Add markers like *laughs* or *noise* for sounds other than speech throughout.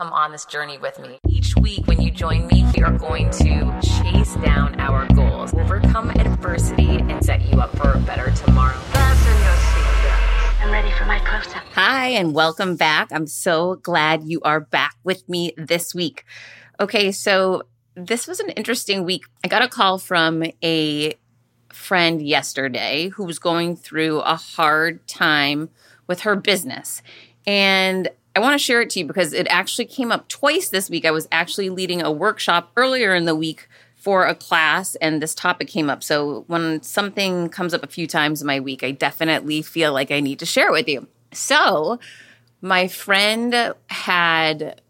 come on this journey with me. Each week, when you join me, we are going to chase down our goals, overcome adversity, and set you up for a better tomorrow. Fasten your seatbelts. I'm ready for my close up. Hi, and welcome back. I'm so glad you are back with me this week. Okay, so this was an interesting week. I got a call from a friend yesterday who was going through a hard time with her business. And I want to share it to you because it actually came up twice this week. I was actually leading a workshop earlier in the week for a class and this topic came up. So when something comes up a few times in my week, I definitely feel like I need to share it with you. So my friend had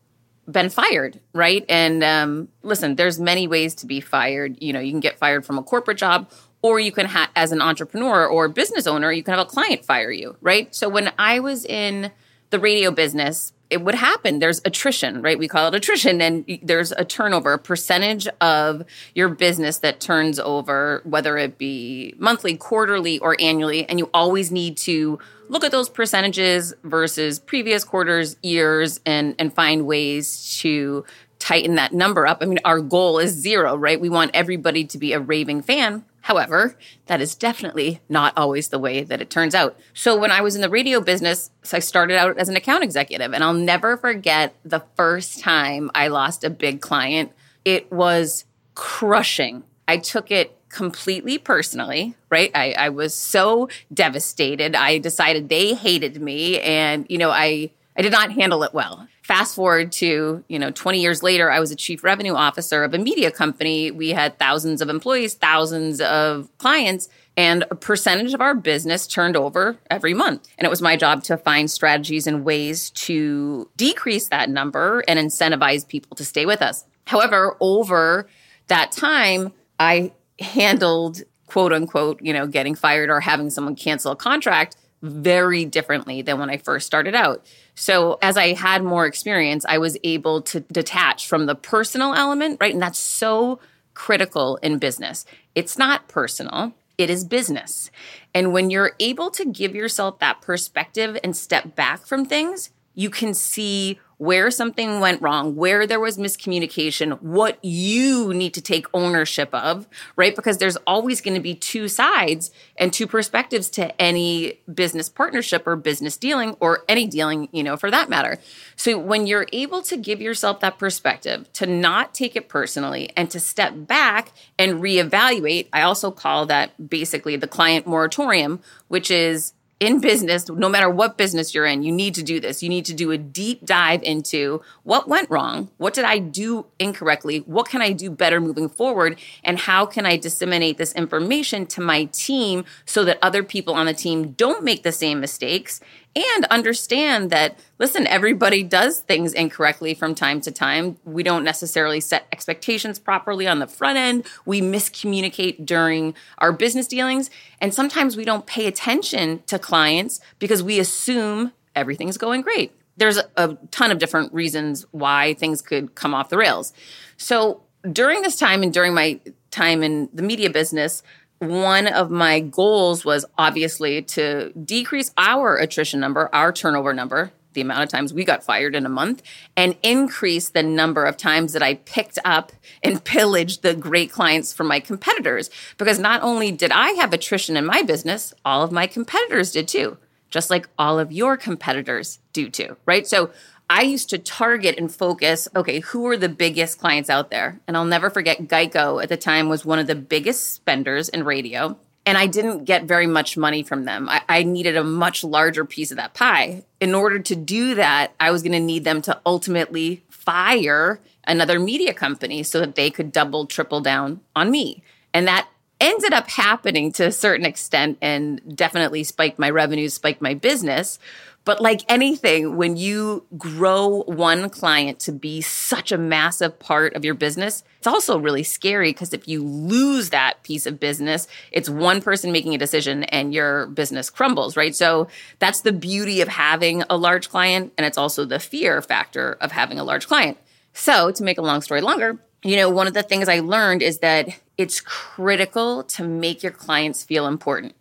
been fired, right? And um, listen, there's many ways to be fired. You know, you can get fired from a corporate job, or you can have, as an entrepreneur or business owner, you can have a client fire you, right? So when I was in the radio business, it would happen. There's attrition, right? We call it attrition, and there's a turnover, a percentage of your business that turns over, whether it be monthly, quarterly, or annually. And you always need to look at those percentages versus previous quarters, years, and and find ways to tighten that number up. I mean, our goal is zero, right? We want everybody to be a raving fan. However, that is definitely not always the way that it turns out. So when I was in the radio business, so I started out as an account executive and I'll never forget the first time I lost a big client. It was crushing. I took it completely personally, right? I, I was so devastated. I decided they hated me and, you know, I, I did not handle it well. Fast forward to you know 20 years later i was a chief revenue officer of a media company. We had thousands of employees thousands of clients and a percentage of our business turned over every month. And it was my job to find strategies and ways to decrease that number and incentivize people to stay with us. However over that time i handled quote unquote you know getting fired or having someone cancel a contract very differently than when I first started out. So, as I had more experience, I was able to detach from the personal element, right? And that's so critical in business. It's not personal, it is business. And when you're able to give yourself that perspective and step back from things, you can see where something went wrong, where there was miscommunication, what you need to take ownership of, right? Because there's always going to be two sides and two perspectives to any business partnership or business dealing or any dealing, you know, for that matter. So when you're able to give yourself that perspective, to not take it personally and to step back and reevaluate, I also call that basically the client moratorium, which is in business, no matter what business you're in, you need to do this. You need to do a deep dive into what went wrong, what did I do incorrectly, what can I do better moving forward, and how can I disseminate this information to my team so that other people on the team don't make the same mistakes and understand that listen everybody does things incorrectly from time to time. We don't necessarily set expectations properly on the front end. We miscommunicate during our business dealings. And sometimes we don't pay attention to clients because we assume everything's going great. There's a, ton of different reasons why things could come off the rails. So during this time and during my time in the media business one of my goals was obviously to decrease our attrition number, our turnover number, the amount of times we got fired in a month, and increase the number of times that I picked up and *laughs* pillaged the great clients from my competitors. Because not only did I have attrition in my business, all of my competitors did too, just like all of your competitors do too, right? So I used to target and focus, okay, who are the biggest clients out there? And I'll never forget Geico at the time was one of the biggest spenders in radio. And I didn't get very much money from them. I, I needed a much larger piece of that pie. In order to do that, I was going to need them to ultimately fire another media company so that they could double, triple down on me. And that ended up happening to a certain extent and definitely spiked my revenues, spiked my business. But like anything, when you grow one client to be such a massive part of your business, it's also really scary because if you lose that piece of business, it's one person making a decision and your business crumbles, right? So that's the beauty of having a large client. And it's also the fear factor of having a large client. So to make a long story longer, you know, one of the things I learned is that it's critical to make your clients feel important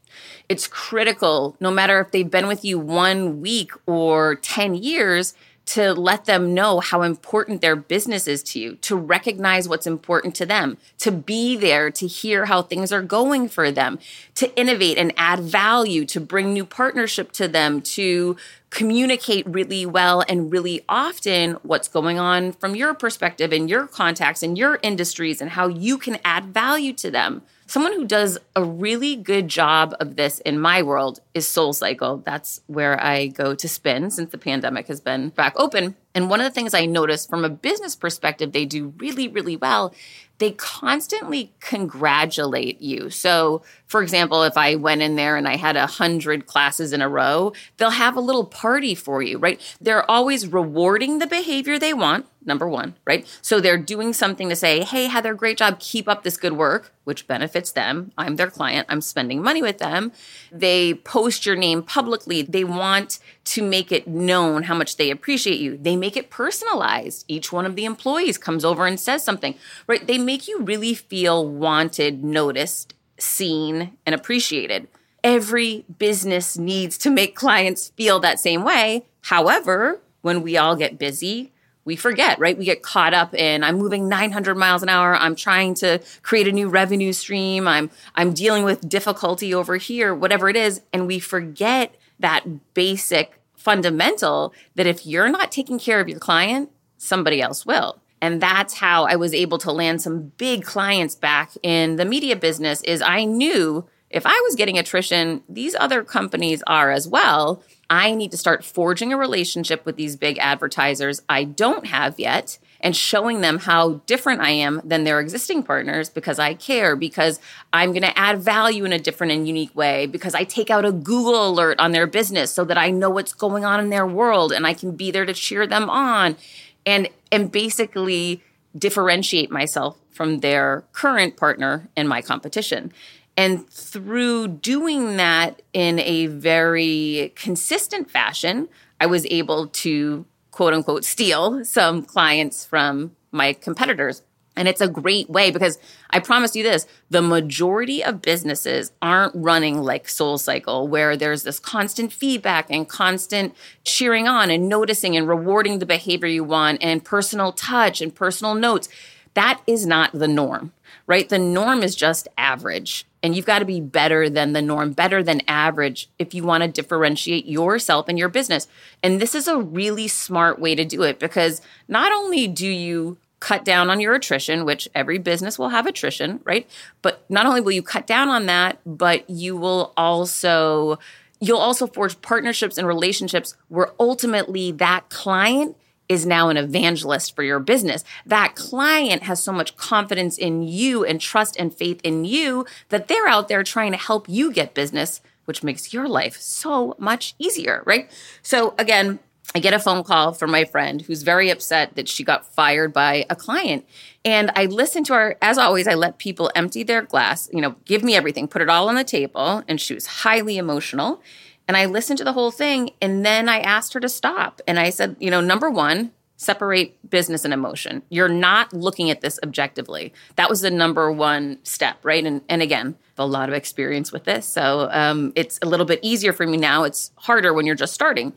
it's critical, no matter if they've been with you one week or 10 years, to let them know how important their business is to you, to recognize what's important to them, to be there to hear how things are going for them, to innovate and add value, to bring new partnership to them, to communicate really well and really often what's going on from your perspective and your contacts and your industries and how you can add value to them. Someone who does a really good job of this in my world is Soul Cycle. That's where I go to spin since the pandemic has been back open. And one of the things I noticed from a business perspective, they do really, really well they constantly congratulate you. So, for example, if I went in there and I had a hundred classes in a row, they'll have a little party for you, right? They're always rewarding the behavior they want, number one, right? So they're doing something to say, hey, Heather, great job, keep up this good work, which benefits them. I'm their client, I'm spending money with them. They post your name publicly. They want to make it known how much they appreciate you. They make it personalized. Each one of the employees comes over and says something, right? They make you really feel wanted, noticed, seen, and appreciated. Every business needs to make clients feel that same way. However, when we all get busy, we forget, right? We get caught up in I'm moving 900 miles an hour. I'm trying to create a new revenue stream. I'm I'm dealing with difficulty over here, whatever it is, and we forget that basic fundamental that if you're not taking care of your client, somebody else will. And that's how I was able to land some big clients back in the media business is I knew if I was getting attrition, these other companies are as well. I need to start forging a relationship with these big advertisers I don't have yet and showing them how different I am than their existing partners because I care, because I'm going to add value in a different and unique way, because I take out a Google alert on their business so that I know what's going on in their world and I can be there to cheer them on and and basically differentiate myself from their current partner and my competition. And through doing that in a very consistent fashion, I was able to quote unquote steal some clients from my competitors. And it's a great way because I promise you this the majority of businesses aren't running like Soul Cycle, where there's this constant feedback and constant cheering on and noticing and rewarding the behavior you want and personal touch and personal notes. That is not the norm, right? The norm is just average. And you've got to be better than the norm, better than average if you want to differentiate yourself and your business. And this is a really smart way to do it because not only do you cut down on your attrition, which every business will have attrition, right? But not only will you cut down on that, but you will also you'll also forge partnerships and relationships where ultimately that client is now an evangelist for your business. That client has so much confidence in you and trust and faith in you that they're out there trying to help you get business, which makes your life so much easier, right? So again, I get a phone call from my friend who's very upset that she got fired by a client. And I listen to her, as always, I let people empty their glass, you know, give me everything, put it all on the table. And she was highly emotional. And I listened to the whole thing and then I asked her to stop. And I said, you know, number one, separate business and emotion. You're not looking at this objectively. That was the number one step, right? And and again, a lot of experience with this, so um, it's a little bit easier for me now. It's harder when you're just starting.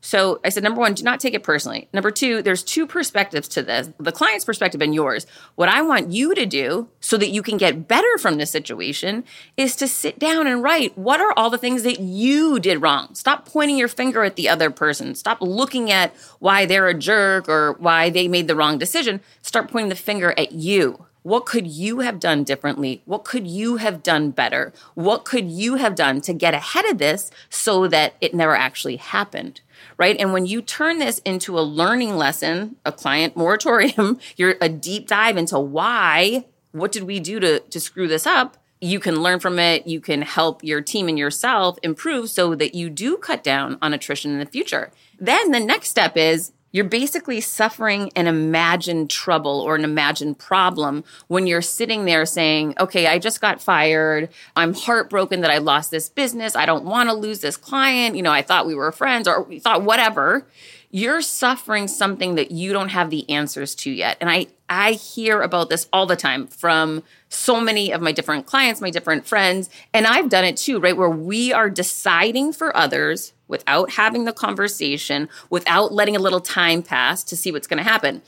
So I said, number one, do not take it personally. Number two, there's two perspectives to this the client's perspective and yours. What I want you to do so that you can get better from this situation is to sit down and write what are all the things that you did wrong. Stop pointing your finger at the other person. Stop looking at why they're a jerk or why they made the wrong decision. Start pointing the finger at you. What could you have done differently? What could you have done better? What could you have done to get ahead of this so that it never actually happened? right? And when you turn this into a learning lesson, a client moratorium, *laughs* you're a deep dive into why, what did we do to, to screw this up? You can learn from it. You can help your team and yourself improve so that you do cut down on attrition in the future. Then the next step is you're basically suffering an imagined trouble or an imagined problem when you're sitting there saying, okay, I just got fired. I'm heartbroken that I lost this business. I don't want to lose this client. You know, I thought we were friends or we thought whatever. You're suffering something that you don't have the answers to yet. And I, I hear about this all the time from so many of my different clients, my different friends. And I've done it too, right? Where we are deciding for others without having the conversation, without letting a little time pass to see what's going to happen.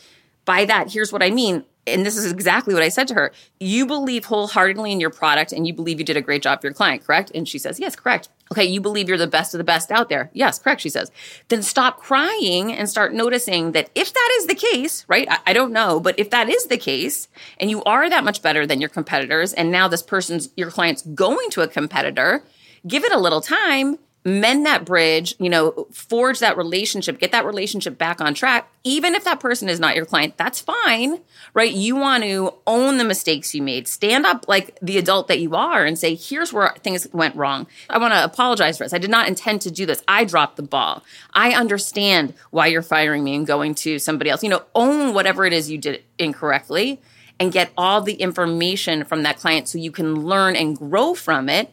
By that, here's what I mean. And this is exactly what I said to her. You believe wholeheartedly in your product and you believe you did a great job for your client, correct? And she says, Yes, correct. Okay, you believe you're the best of the best out there. Yes, correct, she says. Then stop crying and start noticing that if that is the case, right? I, I, don't know, but if that is the case, and you are that much better than your competitors, and now this person's, your client's going to a competitor, give it a little time mend that bridge, you know, forge that relationship, get that relationship back on track. Even if that person is not your client, that's fine, right? You want to own the mistakes you made, stand up like the adult that you are and say, here's where things went wrong. I want to apologize for this. I did not intend to do this. I dropped the ball. I understand why you're firing me and going to somebody else. You know, own whatever it is you did incorrectly and get all the information from that client so you can learn and grow from it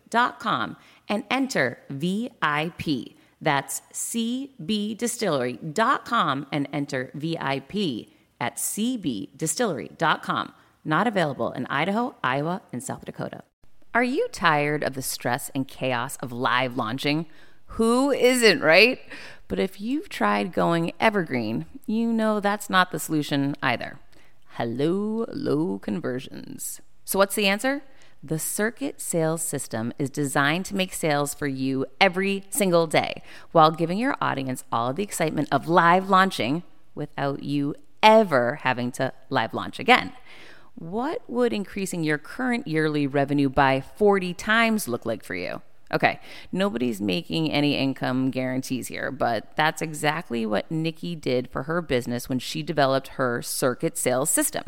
cbdistillery.com and enter VIP. That's cbdistillery.com and enter VIP at cbdistillery.com. Not available in Idaho, Iowa, and South Dakota. Are you tired of the stress and chaos of live launching? Who isn't, right? But if you've tried going evergreen, you know that's not the solution either. Hello, low conversions. So, what's the answer? The Circuit Sales System is designed to make sales for you every single day while giving your audience all of the excitement of live launching without you ever having to live launch again. What would increasing your current yearly revenue by 40 times look like for you? Okay, nobody's making any income guarantees here, but that's exactly what Nikki did for her business when she developed her circuit sales system.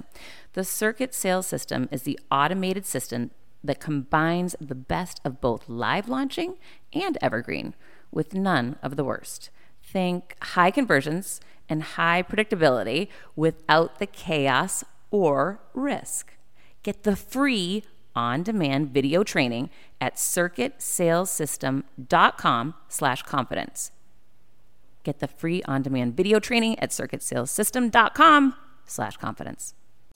The circuit sales system is the automated system that combines the best of both live launching and evergreen. with none of the worst. Think high conversions and high predictability without the chaos or risk. Get the free on-demand video training at circuitsalessystem.com slash confidence. Get the free on-demand video training at circuitsalessystem.com slash confidence.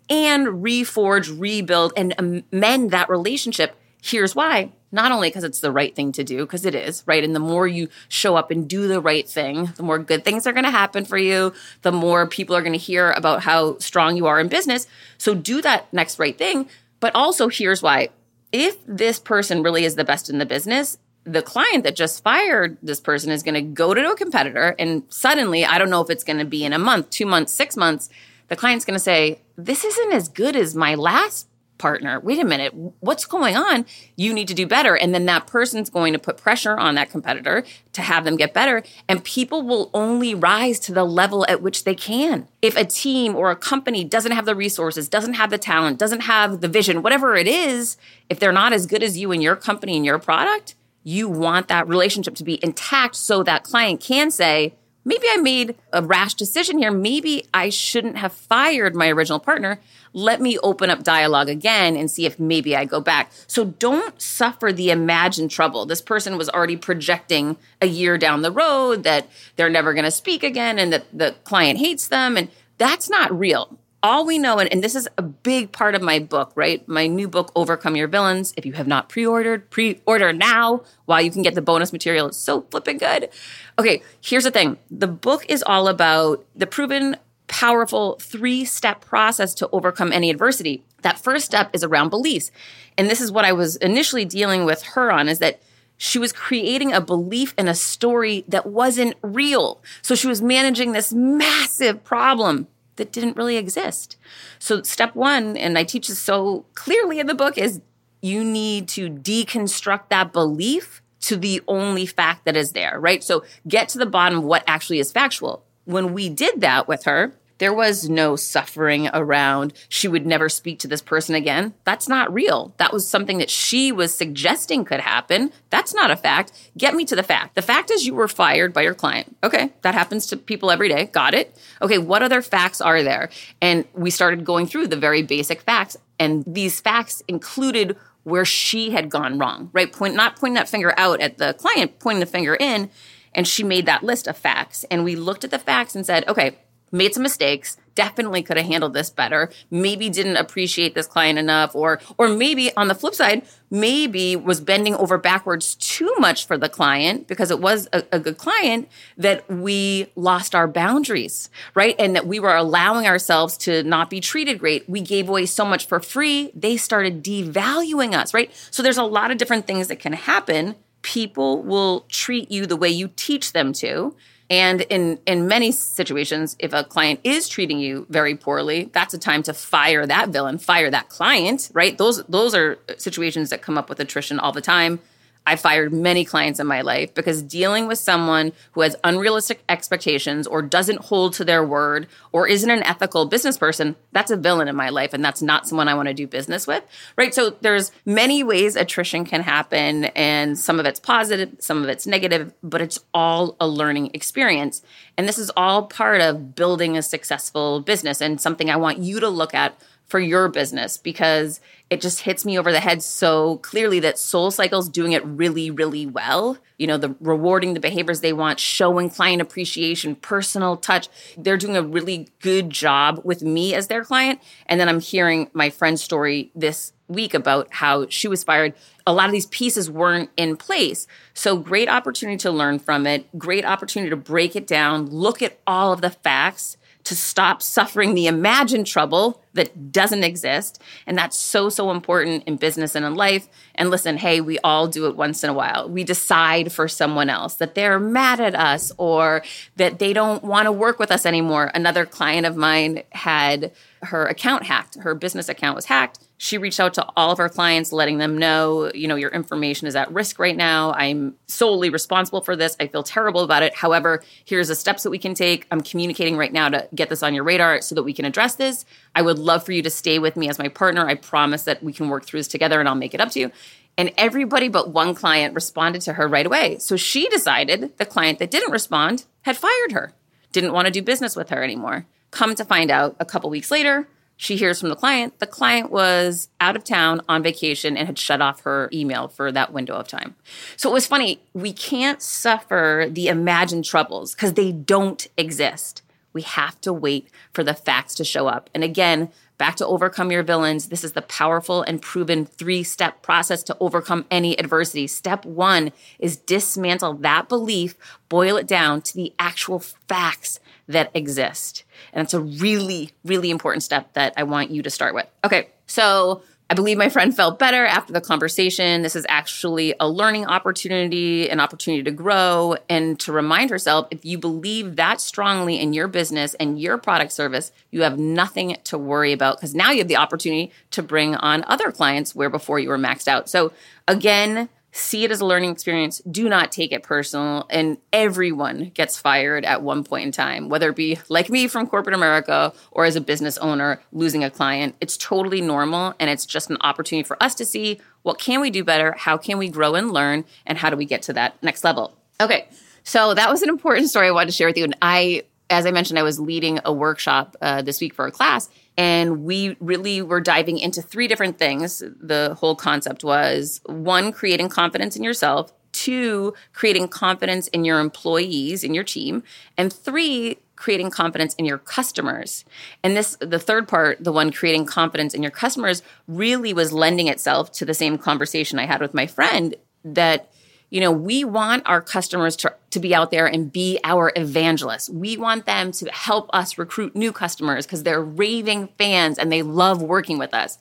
And reforge, rebuild, and amend that relationship. Here's why. Not only because it's the right thing to do, because it is, right? And the more you show up and do the right thing, the more good things are going to happen for you, the more people are going to hear about how strong you are in business. So do that next right thing. But also, here's why. If this person really is the best in the business, the client that just fired this person is going to go to a competitor and suddenly, I don't know if it's going to be in a month, two months, six months, the client's going to say, This isn't as good as my last partner. Wait a minute, what's going on? You need to do better. And then that person's going to put pressure on that competitor to have them get better. And people will only rise to the level at which they can. If a team or a company doesn't have the resources, doesn't have the talent, doesn't have the vision, whatever it is, if they're not as good as you and your company and your product, you want that relationship to be intact so that client can say, maybe I made a rash decision here. Maybe I shouldn't have fired my original partner. Let me open up dialogue again and see if maybe I go back. So don't suffer the imagined trouble. This person was already projecting a year down the road that they're never going to speak again and that the client hates them. And that's not real all we know, and, and, this is a big part of my book, right? My new book, Overcome Your Villains. If you have not pre ordered, pre order now while you can get the bonus material. It's so flipping good. Okay, here's the thing the book is all about the proven, powerful three step process to overcome any adversity. That first step is around beliefs. And this is what I was initially dealing with her on is that she was creating a belief in a story that wasn't real. So she was managing this massive problem that didn't really exist. So, step one, and I teach this so clearly in the book, is you need to deconstruct that belief to the only fact that is there, right? So, get to the bottom of what actually is factual. When we did that with her, there was no suffering around. She would never speak to this person again. That's not real. That was something that she was suggesting could happen. That's not a fact. Get me to the fact. The fact is you were fired by your client. Okay. That happens to people every day. Got it. Okay. What other facts are there? And we started going through the very basic facts. And these facts included where she had gone wrong, right? Point, not pointing that finger out at the client, pointing the finger in. And she made that list of facts. And we looked at the facts and said, okay, made some mistakes definitely could have handled this better maybe didn't appreciate this client enough or or maybe on the flip side maybe was bending over backwards too much for the client because it was a, a good client that we lost our boundaries right? And that we were allowing ourselves to not be treated great. We gave away so much for free they started devaluing us right? So there's a lot of different things that can happen. People will treat you the way you teach them to and in, in many situations, if a client is treating you very poorly, that's a time to fire that villain, fire that client, right? Those, those are situations that come up with attrition all the time. I fired many clients in my life because dealing with someone who has unrealistic expectations or doesn't hold to their word or isn't an ethical business person, that's a villain in my life and that's not someone I want to do business with. Right? So there's many ways attrition can happen and some of it's positive, some of it's negative, but it's all a learning experience. And this is all part of building a successful business and something I want you to look at for your business because it just hits me over the head so clearly that Soul Cycle's doing it really, really well. You know, the rewarding the behaviors they want, showing client appreciation, personal touch. They're doing a really good job with me as their client. And then I'm hearing my friend's story this week about how she was fired. A lot of these pieces weren't in place. So great opportunity to learn from it, great opportunity to break it down, look at all of the facts to stop suffering the imagined trouble that doesn't exist. And that's so, so important in business and in life. And listen, hey, we all do it once in a while. We decide for someone else that they're mad at us or that they don't want to work with us anymore. Another client of mine had her account hacked, her business account was hacked she reached out to all of our clients letting them know you know your information is at risk right now. I'm solely responsible for this. I feel terrible about it. However here's the steps that we can take. I'm communicating right now to get this on your radar so that we can address this. I would love for you to stay with me as my partner. I promise that we can work through this together and i'll make it up to you. And everybody but one client responded to her right away. So she decided the client that didn't respond had fired her, didn't want to do business with her anymore. Come to find out a couple weeks later, she hears from the client the client was out of town on vacation and had shut off her email for that window of time. So it was funny. We can't suffer the imagined troubles because they don't exist. We have to wait for the facts to show up. And again, back to overcome your villains. This is the powerful and proven three step process to overcome any adversity. Step one is dismantle that belief, boil it down to the actual facts that exist. And it's a really, really important step that I want you to start with. Okay, so I believe my friend felt better after the conversation. This is actually a learning opportunity, an opportunity to grow, and to remind herself if you believe that strongly in your business and your product service, you have nothing to worry about because now you have the opportunity to bring on other clients where before you were maxed out. So, again, see it as a learning experience. Do not take it personal. And everyone gets fired at one point in time, whether it be like me from corporate America or as a business owner losing a client. It's totally normal. And it's just an opportunity for us to see what can we do better? How can we grow and learn? And how do we get to that next level? Okay. So that was an important story I wanted to share with you. And I, as I mentioned, I was leading a workshop uh, this week for a class and we really were diving into three different things. The whole concept was one, creating confidence in yourself, two, creating confidence in your employees, in your team, and three, creating confidence in your customers. And this, the third part, the one creating confidence in your customers, really was lending itself to the same conversation I had with my friend that you know, we want our customers to, to be out there and be our evangelists. We want them to help us recruit new customers because they're raving fans and they love working with us.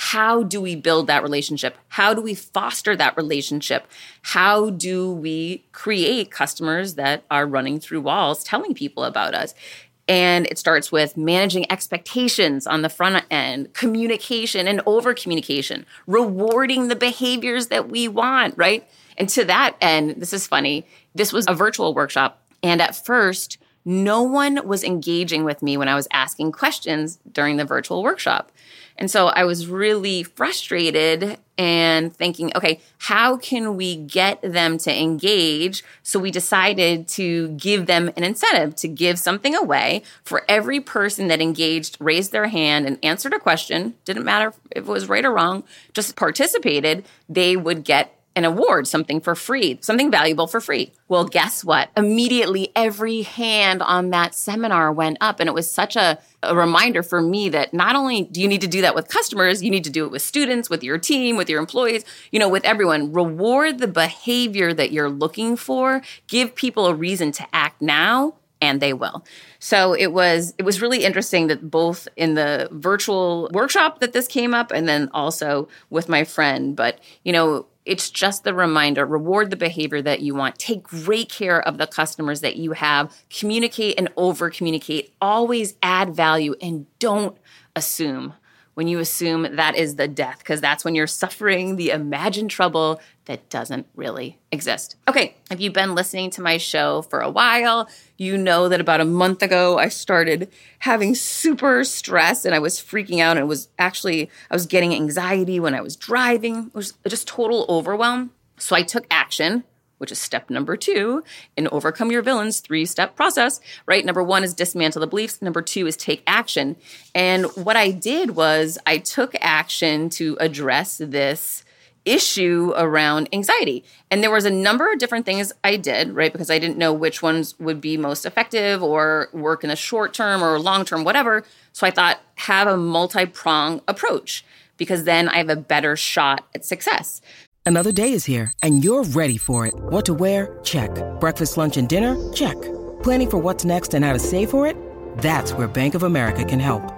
How do we build that relationship? How do we foster that relationship? How do we create customers that are running through walls telling people about us? And it starts with managing expectations on the front end, communication and over communication, rewarding the behaviors that we want, right? And to that end, this is funny. This was a virtual workshop. And at first, no one was engaging with me when I was asking questions during the virtual workshop. And so I was really frustrated and thinking, okay, how can we get them to engage? So we decided to give them an incentive to give something away for every person that engaged, raised their hand, and answered a question. Didn't matter if it was right or wrong, just participated, they would get an award, something for free, something valuable for free. Well, guess what? Immediately, every hand on that seminar went up. And it was such a, a, reminder for me that not only do you need to do that with customers, you need to do it with students, with your team, with your employees, you know, with everyone. Reward the behavior that you're looking for, give people a reason to act now and they will. So it was it was really interesting that both in the virtual workshop that this came up and then also with my friend but you know it's just the reminder reward the behavior that you want. Take great care of the customers that you have. Communicate and over communicate. Always add value and don't assume when you assume that is the death, because that's when you're suffering the imagined trouble that doesn't really exist. Okay, if you've been listening to my show for a while, you know that about a month ago I started having super stress and I was freaking out and was actually I was getting anxiety when I was driving. It was just total overwhelm. So I took action which is step number two in overcome your villains three step process, right? Number one is dismantle the beliefs. Number two is take action. And what I did was I took action to address this issue around anxiety. And there was a number of different things I did, right? Because I didn't know which ones would be most effective or work in the short term or long term, whatever. So I thought, have a multi prong approach because then I have a better shot at success. Another day is here, and you're ready for it. What to wear? Check. Breakfast, lunch, and dinner? Check. Planning for what's next and how to save for it? That's where Bank of America can help.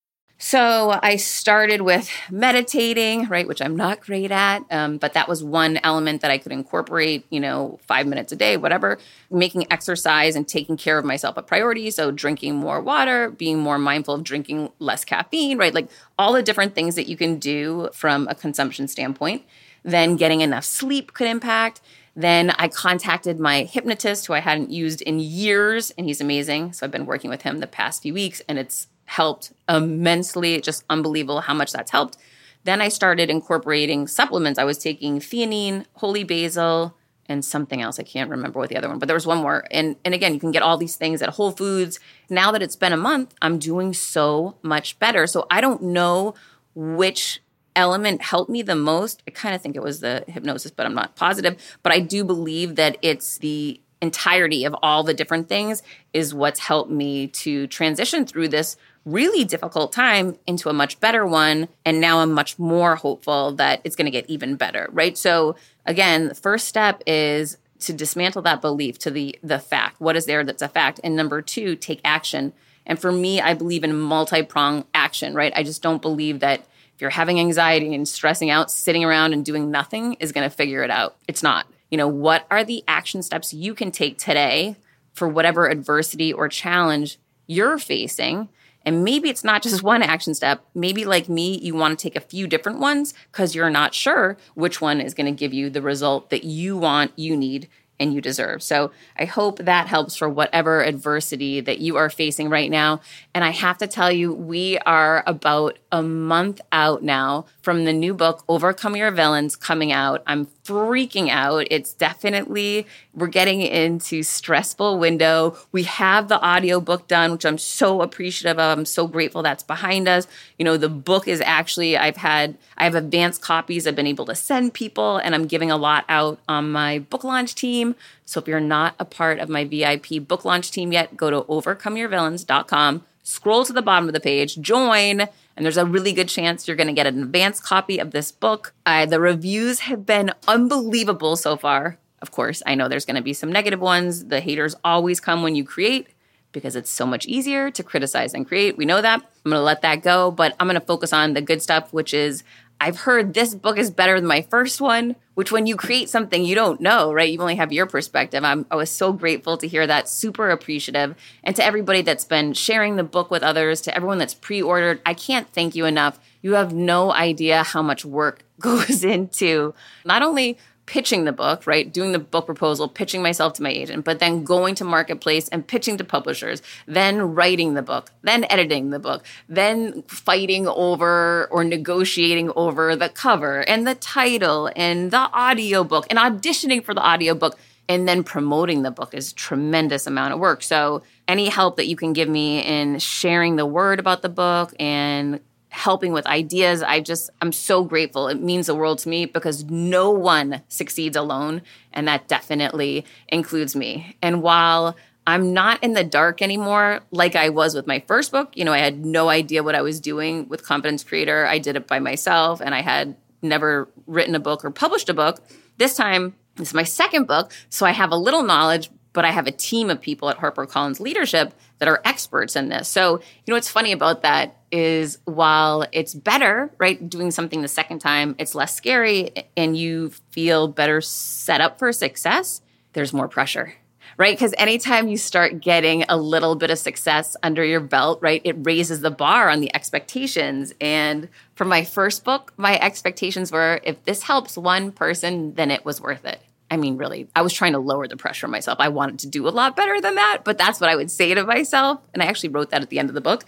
So I started with meditating, right, which I'm not great at, um, but that was one element that I could incorporate, you know, five minutes a day, whatever. Making exercise and taking care of myself a priority. So drinking more water, being more mindful of drinking less caffeine, right? Like all the different things that you can do from a consumption standpoint. Then getting enough sleep could impact. Then I contacted my hypnotist, who I hadn't used in years, and he's amazing. So I've been working with him the past few weeks, and it's helped immensely. Just unbelievable how much that's helped. Then I started incorporating supplements. I was taking theanine, holy basil, and something else. I can't remember what the other one, but there was one more. And and again, you can get all these things at Whole Foods. Now that it's been a month, I'm doing so much better. So I don't know which element helped me the most. I kind of think it was the hypnosis, but I'm not positive. But I do believe that it's the entirety of all the different things is what's helped me to transition through this really difficult time into a much better one. And now I'm much more hopeful that it's going to get even better, right? So again, the first step is to dismantle that belief to the the fact. What is there that's a fact? And number two, take action. And for me, I believe in multi-prong action, right? I just don't believe that if you're having anxiety and stressing out, sitting around and doing nothing is going to figure it out. It's not. You know, what are the action steps you can take today for whatever adversity or challenge you're facing? And maybe it's not just *laughs* one action step. Maybe, like me, you want to take a few different ones because you're not sure which one is going to give you the result that you want, you need, and you deserve. So I hope that helps for whatever adversity that you are facing right now. And I have to tell you, we are about a month out now from the new book, Overcome Your Villains, coming out. I'm freaking out. It's definitely, we're getting into stressful window. We have the audiobook done, which I'm so appreciative of. I'm so grateful that's behind us. You know, the book is actually, I've had, I have advanced copies I've been able to send people, and I'm giving a lot out on my book launch team. So if you're not a part of my VIP book launch team yet, go to overcomeyourvillains.com, scroll to the bottom of the page, join and there's a really good chance you're going to get an advanced copy of this book. Uh, the reviews have been unbelievable so far. Of course, I know there's going to be some negative ones. The haters always come when you create because it's so much easier to criticize than create. We know that. I'm going to let that go, but I'm going to focus on the good stuff, which is I've heard this book is better than my first one, which when you create something you don't know, right? You only have your perspective. I'm, I was so grateful to hear that, super appreciative. And to everybody that's been sharing the book with others, to everyone that's pre ordered, I can't thank you enough. You have no idea how much work *laughs* goes into not only pitching the book, right? Doing the book proposal, pitching myself to my agent, but then going to marketplace and pitching to publishers, then writing the book, then editing the book, then fighting over or negotiating over the cover and the title and the audiobook and auditioning for the audiobook and then promoting the book is a tremendous amount of work. So any help that you can give me in sharing the word about the book and helping with ideas. I just, I'm so grateful. It means the world to me because no one succeeds alone. And that definitely includes me. And while I'm not in the dark anymore like I was with my first book, you know, I had no idea what I was doing with Confidence Creator. I did it by myself and I had never written a book or published a book. This time, this is my second book. So I have a little knowledge, but I have a team of people at HarperCollins Leadership that are experts in this. So, you know, what's funny about that is while it's better, right, doing something the second time, it's less scary and you feel better set up for success, there's more pressure. Right? Because anytime you start getting a little bit of success under your belt, right, it raises the bar on the expectations. And for my first book, my expectations were if this helps one person, then it was worth it I mean, really, I was trying to lower the pressure on myself. I wanted to do a lot better than that, but that's what I would say to myself. And I actually wrote that at the end of the book.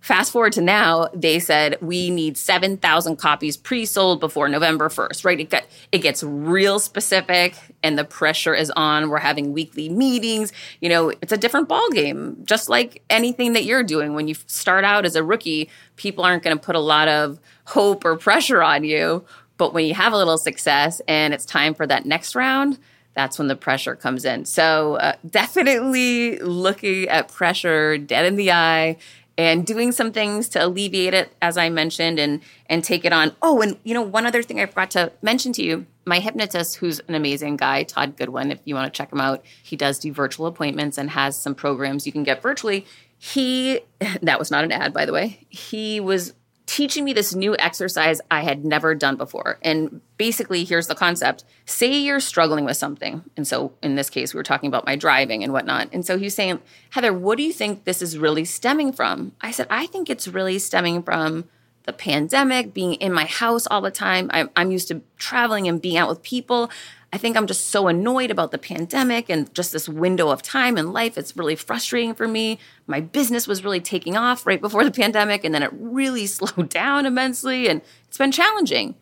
Fast forward to now, they said we need 7,000 copies pre-sold before November 1st, right? It, it gets real specific and the pressure is on. We're having weekly meetings. You know, it's a different ballgame, just like anything that you're doing. When you start out as a rookie, people aren't going to put a lot of hope or pressure on you. But when you have a little success and it's time for that next round, that's when the pressure comes in. So, uh, definitely looking at pressure dead in the eye and doing some things to alleviate it as i mentioned and and take it on. Oh and you know one other thing i forgot to mention to you my hypnotist who's an amazing guy todd goodwin if you want to check him out he does do virtual appointments and has some programs you can get virtually. He *laughs* that was not an ad by the way. He was teaching me this new exercise I had never done before. And basically, here's the concept say you're struggling with something. And so, in this case, we were talking about my driving and whatnot. And so, he's saying, Heather, what do you think this is really stemming from? I said, I think it's really stemming from the pandemic, being in my house all the time. I'm, I'm used to traveling and being out with people. I think I'm just so annoyed about the pandemic and just this window of time in life. It's really frustrating for me. My business was really taking off right before the pandemic, and then it really *laughs* slowed down immensely, and it's been challenging.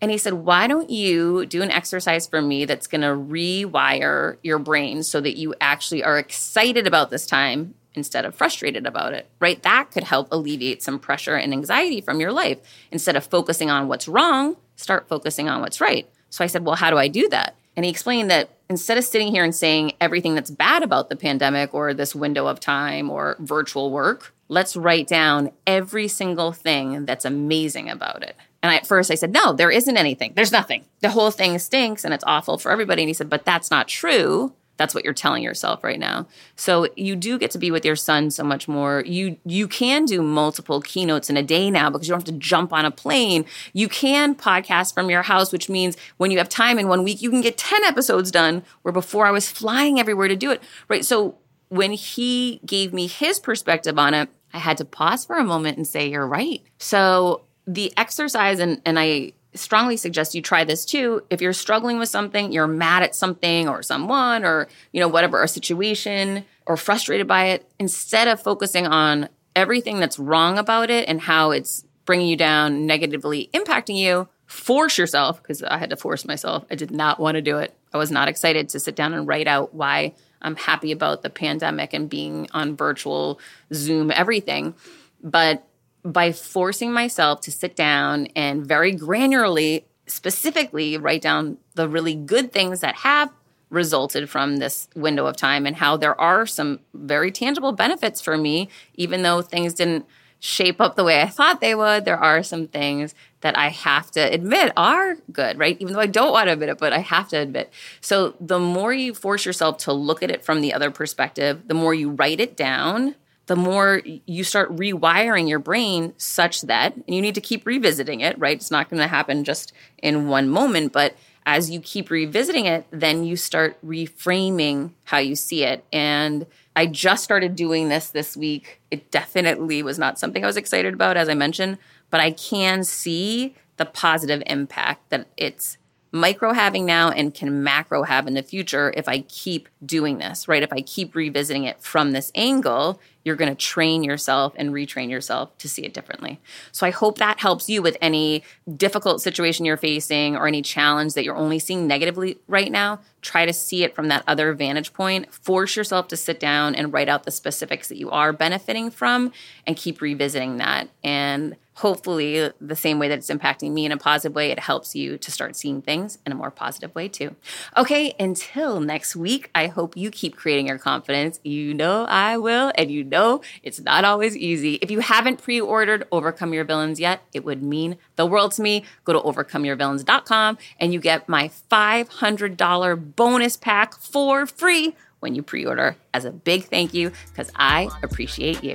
And he said, Why don't you do an exercise for me that's going to rewire your brain so that you actually are excited about this time instead of frustrated about it, right? That could help alleviate some pressure and anxiety from your life. Instead of focusing on what's wrong, start focusing on what's right. So I said, Well, how do I do that? And he explained that instead of sitting here and saying everything that's bad about the pandemic or this window of time or virtual work, let's write down every single thing that's amazing about it. And I, at first I said, no, there isn't anything. There's nothing. The whole thing stinks and it's awful for everybody. And he said, but that's not true. That's what you're telling yourself right now. So you do get to be with your son so much more. You you can do multiple keynotes in a day now because you don't have to jump on a plane. You can podcast from your house, which means when you have time in one week, you can get 10 episodes done where before I was flying everywhere to do it. Right? So when he gave me his perspective on it, I had to pause for a moment and say, You're right. So the exercise, and, and I strongly suggest you try this too. If you're struggling with something, you're mad at something or someone or, you know, whatever, a situation or frustrated by it, instead of focusing on everything that's wrong about it and how it's bringing you down, negatively impacting you, force yourself, because I had to force myself. I did not want to do it. I was not excited to sit down and write out why I'm happy about the pandemic and being on virtual Zoom everything. But by forcing myself to sit down and very granularly, specifically write down the really good things that have resulted from this window of time and how there are some very tangible benefits for me, even though things didn't shape up the way I thought they would. There are some things that I have to admit are good, right? Even though I don't want to admit it, but I have to admit. So the more you force yourself to look at it from the other perspective, the more you write it down, the more you start rewiring your brain such that and you need to keep revisiting it, right? It's not going to happen just in one moment, but as you keep revisiting it, then you start reframing how you see it. And I just started doing this this week. It definitely was not something I was excited about, as I mentioned, but I can see the positive impact that it's micro having now and can macro have in the future if I keep doing this, right? If I keep revisiting it from this angle, you're going to train yourself and retrain yourself to see it differently. So I hope that helps you with any difficult situation you're facing or any challenge that you're only seeing negatively right now. Try to see it from that other vantage point. Force yourself to sit down and write out the specifics that you are benefiting from and keep revisiting that. And hopefully the same way that it's impacting me in a positive way, it helps you to start seeing things in a more positive way too. Okay, until next week, I hope you keep creating your confidence. You know I will, and you know it's not always easy. If you haven't pre-ordered Overcome Your Villains yet, it would mean the world to me. Go to overcomeyourvillains.com and you get my $500 bonus pack for free when you pre-order as a big thank you because I appreciate you.